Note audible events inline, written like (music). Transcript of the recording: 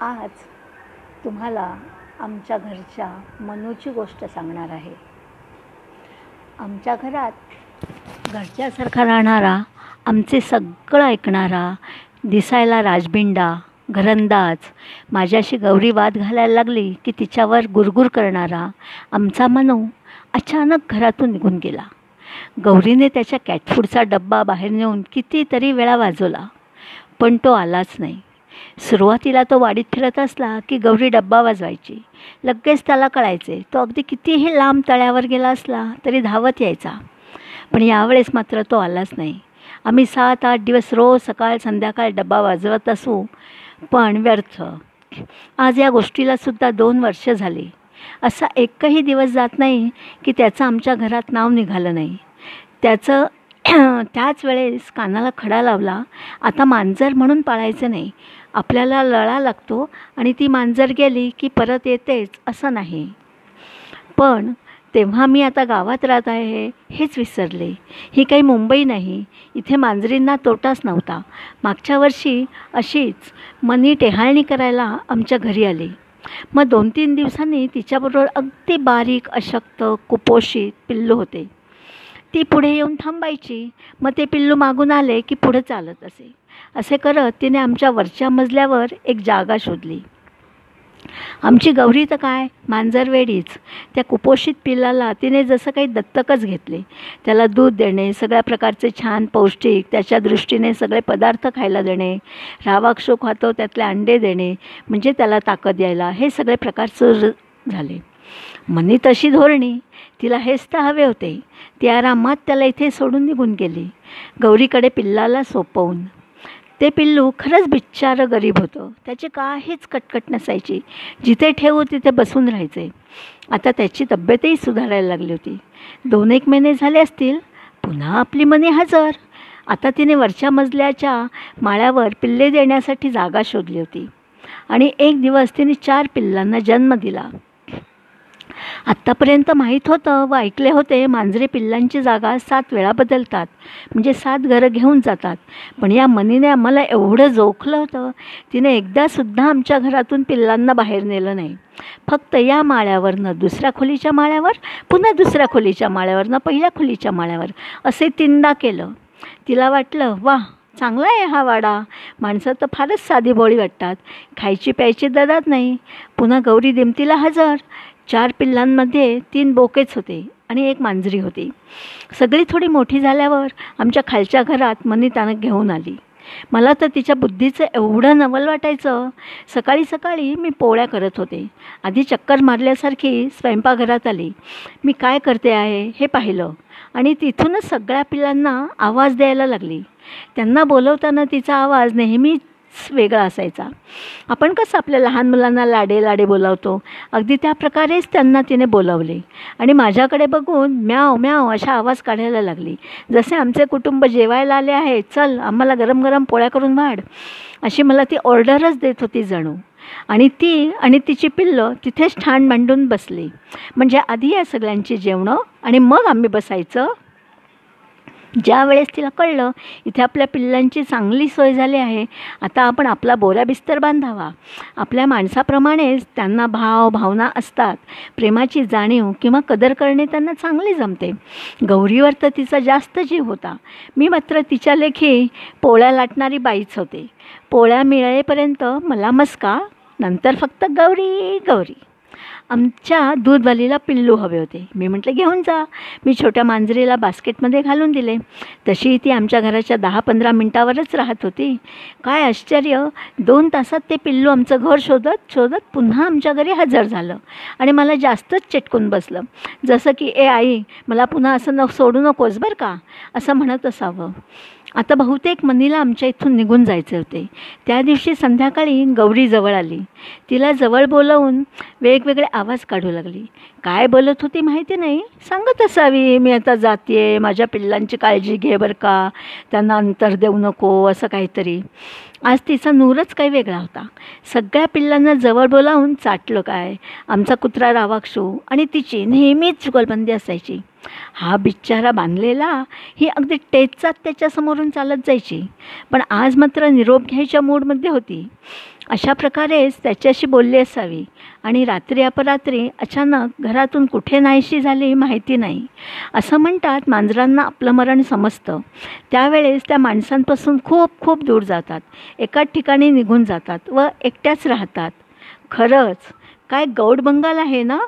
आज तुम्हाला आमच्या घरच्या मनूची गोष्ट सांगणार आहे. आमच्या घरात घरच्यासारखा राहणारा आमचे सगळं ऐकणारा दिसायला राजबिंडा घरंदाज माझ्याशी गौरी वाद घालायला लागली की तिच्यावर गुरगुर करणारा आमचा मनू अचानक घरातून निघून गेला. गौरीने त्याच्या कॅटफूडचा डब्बा बाहेर नेऊन कितीतरी वेळा वाजवला पण तो आलाच नाही. सुरुवातीला तो वाडीत फिरत असला की गौरी डब्बा वाजवायची. लगेच त्याला कळायचे तो अगदी कितीही लांब तळ्यावर गेला असला तरी धावत यायचा. पण यावेळेस मात्र तो आलाच नाही. आम्ही सात आठ दिवस रोज सकाळ संध्याकाळ डब्बा वाजवत असू पण व्यर्थ. आज या गोष्टीलासुद्धा दोन वर्ष झाली. असा एकही दिवस जात नाही की त्याचं आमच्या घरात नाव निघालं नाही. त्याचं (clears throat) त्याच वेळेस कानाला खडा लावला. आता मांजर म्हणून पाळायचं नाही. आपल्याला लळा लागतो आणि ती मांजर गेली की परत येतेच असं नाही. पण तेव्हा मी आता गावात राहत आहे हेच विसरले. ही काही मुंबई नाही. इथे मांजरींना तोटाच नव्हता. मागच्या वर्षी अशीच मनी टेहाळणी करायला आमच्या घरी आली. मग दोन तीन दिवसांनी तिच्याबरोबर अगदी बारीक अशक्त कुपोषित पिल्लू होते. ती पुढे येऊन थांबायची. मग ते पिल्लू मागून आले की पुढे चालत असे. असे करत तिने आमच्या वरच्या मजल्यावर एक जागा शोधली. आमची गौरी तर काय? मांजर वेडीच त्या कुपोषित पिल्लाला तिने जसं काही दत्तकच घेतले. त्याला दूध देणे सगळ्या प्रकारचे छान पौष्टिक त्याच्या दृष्टीने सगळे पदार्थ खायला देणे रावाक्षो खातो त्यातले अंडे देणे म्हणजे त्याला ताकद यायला हे सगळे प्रकार सुर झाले. मनी तशी धोरणी तिला हेच तर हवे होते. ती आरामात त्याला इथे सोडून निघून गेली. गौरीकडे पिल्लाला सोपवून. ते पिल्लू खरंच बिच्चारं गरीब होतं. त्याची काहीच कटकट नसायची. जिथे ठेवू तिथे बसून राहायचे. आता त्याची तब्येतही सुधारायला लागली होती. दोन एक महिने झाले असतील पुन्हा आपली मनी हजर. आता तिने वरच्या मजल्याच्या माळ्यावर पिल्ले देण्यासाठी जागा शोधली होती. आणि एक दिवस तिने चार पिल्लांना जन्म दिला. आत्तापर्यंत माहीत होतं व ऐकले होते मांजरे पिल्लांची जागा सात वेळा बदलतात. म्हणजे सात घरं घेऊन जातात. पण या मनीने आम्हाला एवढं जोखलं होतं तिने एकदासुद्धा आमच्या घरातून पिल्लांना बाहेर नेलं नाही. फक्त या माळ्यावरनं दुसऱ्या खोलीच्या माळ्यावर पुन्हा दुसऱ्या खोलीच्या माळ्यावरनं पहिल्या खोलीच्या माळ्यावर असे तीनदा केलं. तिला वाटलं वा चांगला आहे हा वाडा. माणसं तर फारच साधी बोळी वाटतात. खायची प्यायची ददात नाही. पुन्हा गौरी दिमतीला हजर. चार पिल्लांमध्ये तीन बोकेच होते आणि एक मांजरी होती. सगळी थोडी मोठी झाल्यावर आमच्या खालच्या घरात मनी त्यानं घेऊन आली. मला तर तिच्या बुद्धीचं एवढं नवल वाटायचं सकाळी सकाळी मी पोळ्या करत होते. आधी चक्कर मारल्यासारखी स्वयंपाकघरात आली. मी काय करते आहे हे पाहिलं आणि तिथूनच सगळ्या पिल्लांना आवाज द्यायला लागली. त्यांना बोलवताना तिचा आवाज नेहमीच वेगळा असायचा. आपण कसं आपल्या लहान मुलांना लाडे लाडे बोलावतो अगदी त्या प्रकारेच त्यांना तिने बोलावले. आणि माझ्याकडे बघून म्याव म्याव अशा आवाज काढायला लागली. जसे आमचे कुटुंब जेवायला आले आहे चल आम्हाला गरम गरम पोळ्या करून वाढ. अशी मला ती ऑर्डरच देत होती जणू. आणि ती आणि तिची पिल्लं तिथेच ठाण मांडून बसली. म्हणजे आधी या सगळ्यांची जेवणं आणि मग आम्ही बसायचं ज्या वेळेस तिला कळलं इथे आपल्या पिल्लांची चांगली सोय झाली आहे आता आपण आपला बोऱ्या बिस्तर बांधावा. आपल्या माणसाप्रमाणेच त्यांना भाव भावना असतात. प्रेमाची जाणीव किंवा कदर करणे त्यांना चांगली जमते. गौरीवर तर तिचा जास्त जीव होता. मी मात्र तिच्या लेखी पोळ्या लाटणारी बाईच होते. पोळ्या मिळेपर्यंत मला मस्का नंतर फक्त गौरी गौरी. आमच्या दूधवालीला पिल्लू हवे होते. मी म्हटलं घेऊन जा. मी छोट्या मांजरीला बास्केटमध्ये घालून दिले. तशी ती आमच्या घराच्या दहा पंधरा मिनटावरच राहत होती. काय आश्चर्य! दोन तासात ते पिल्लू आमचं घर शोधत शोधत पुन्हा आमच्या घरी हजर झालं आणि मला जास्तच चिटकून बसलं. जसं की ए आई मला पुन्हा असं न सोडू नकोस बरं का? असं म्हणत असावं. आता बहुतेक मनीला आमच्या इथून निघून जायचे होते. त्या दिवशी संध्याकाळी गौरी जवळ आली. तिला जवळ बोलवून वेगवेगळे आवाज काढू लागली. काय बोलत होती माहिती नाही. सांगत असावी मी आता जाते माझ्या पिल्लांची काळजी घे बरं का. त्यांना अंतर देऊ नको असं काहीतरी. आज तिचा नूरच काही वेगळा होता. सगळ्या पिल्लांना जवळ बोलावून चाटलं काय? आमचा कुत्रा रावाक्षू आणि तिची नेहमीच चुगलबंदी असायची. हा बिच्चारा बांधलेला ही अगदी टेचात त्याच्यासमोरून चालत जायची. पण आज मात्र निरोप घ्यायच्या मूडमध्ये होती. अशा प्रकारेच त्याच्याशी बोलली असावी. आणि रात्री अपरात्री अचानक घरातून कुठे नाहीशी झाली माहिती नाही. असं म्हणतात मांजरांना आपलं मरण समजतं. त्यावेळेस त्या माणसांपासून खूप खूप दूर जातात. एकाच ठिकाणी निघून जातात व एकट्याच राहतात. खरंच काय गौड बंगाल आहे ना?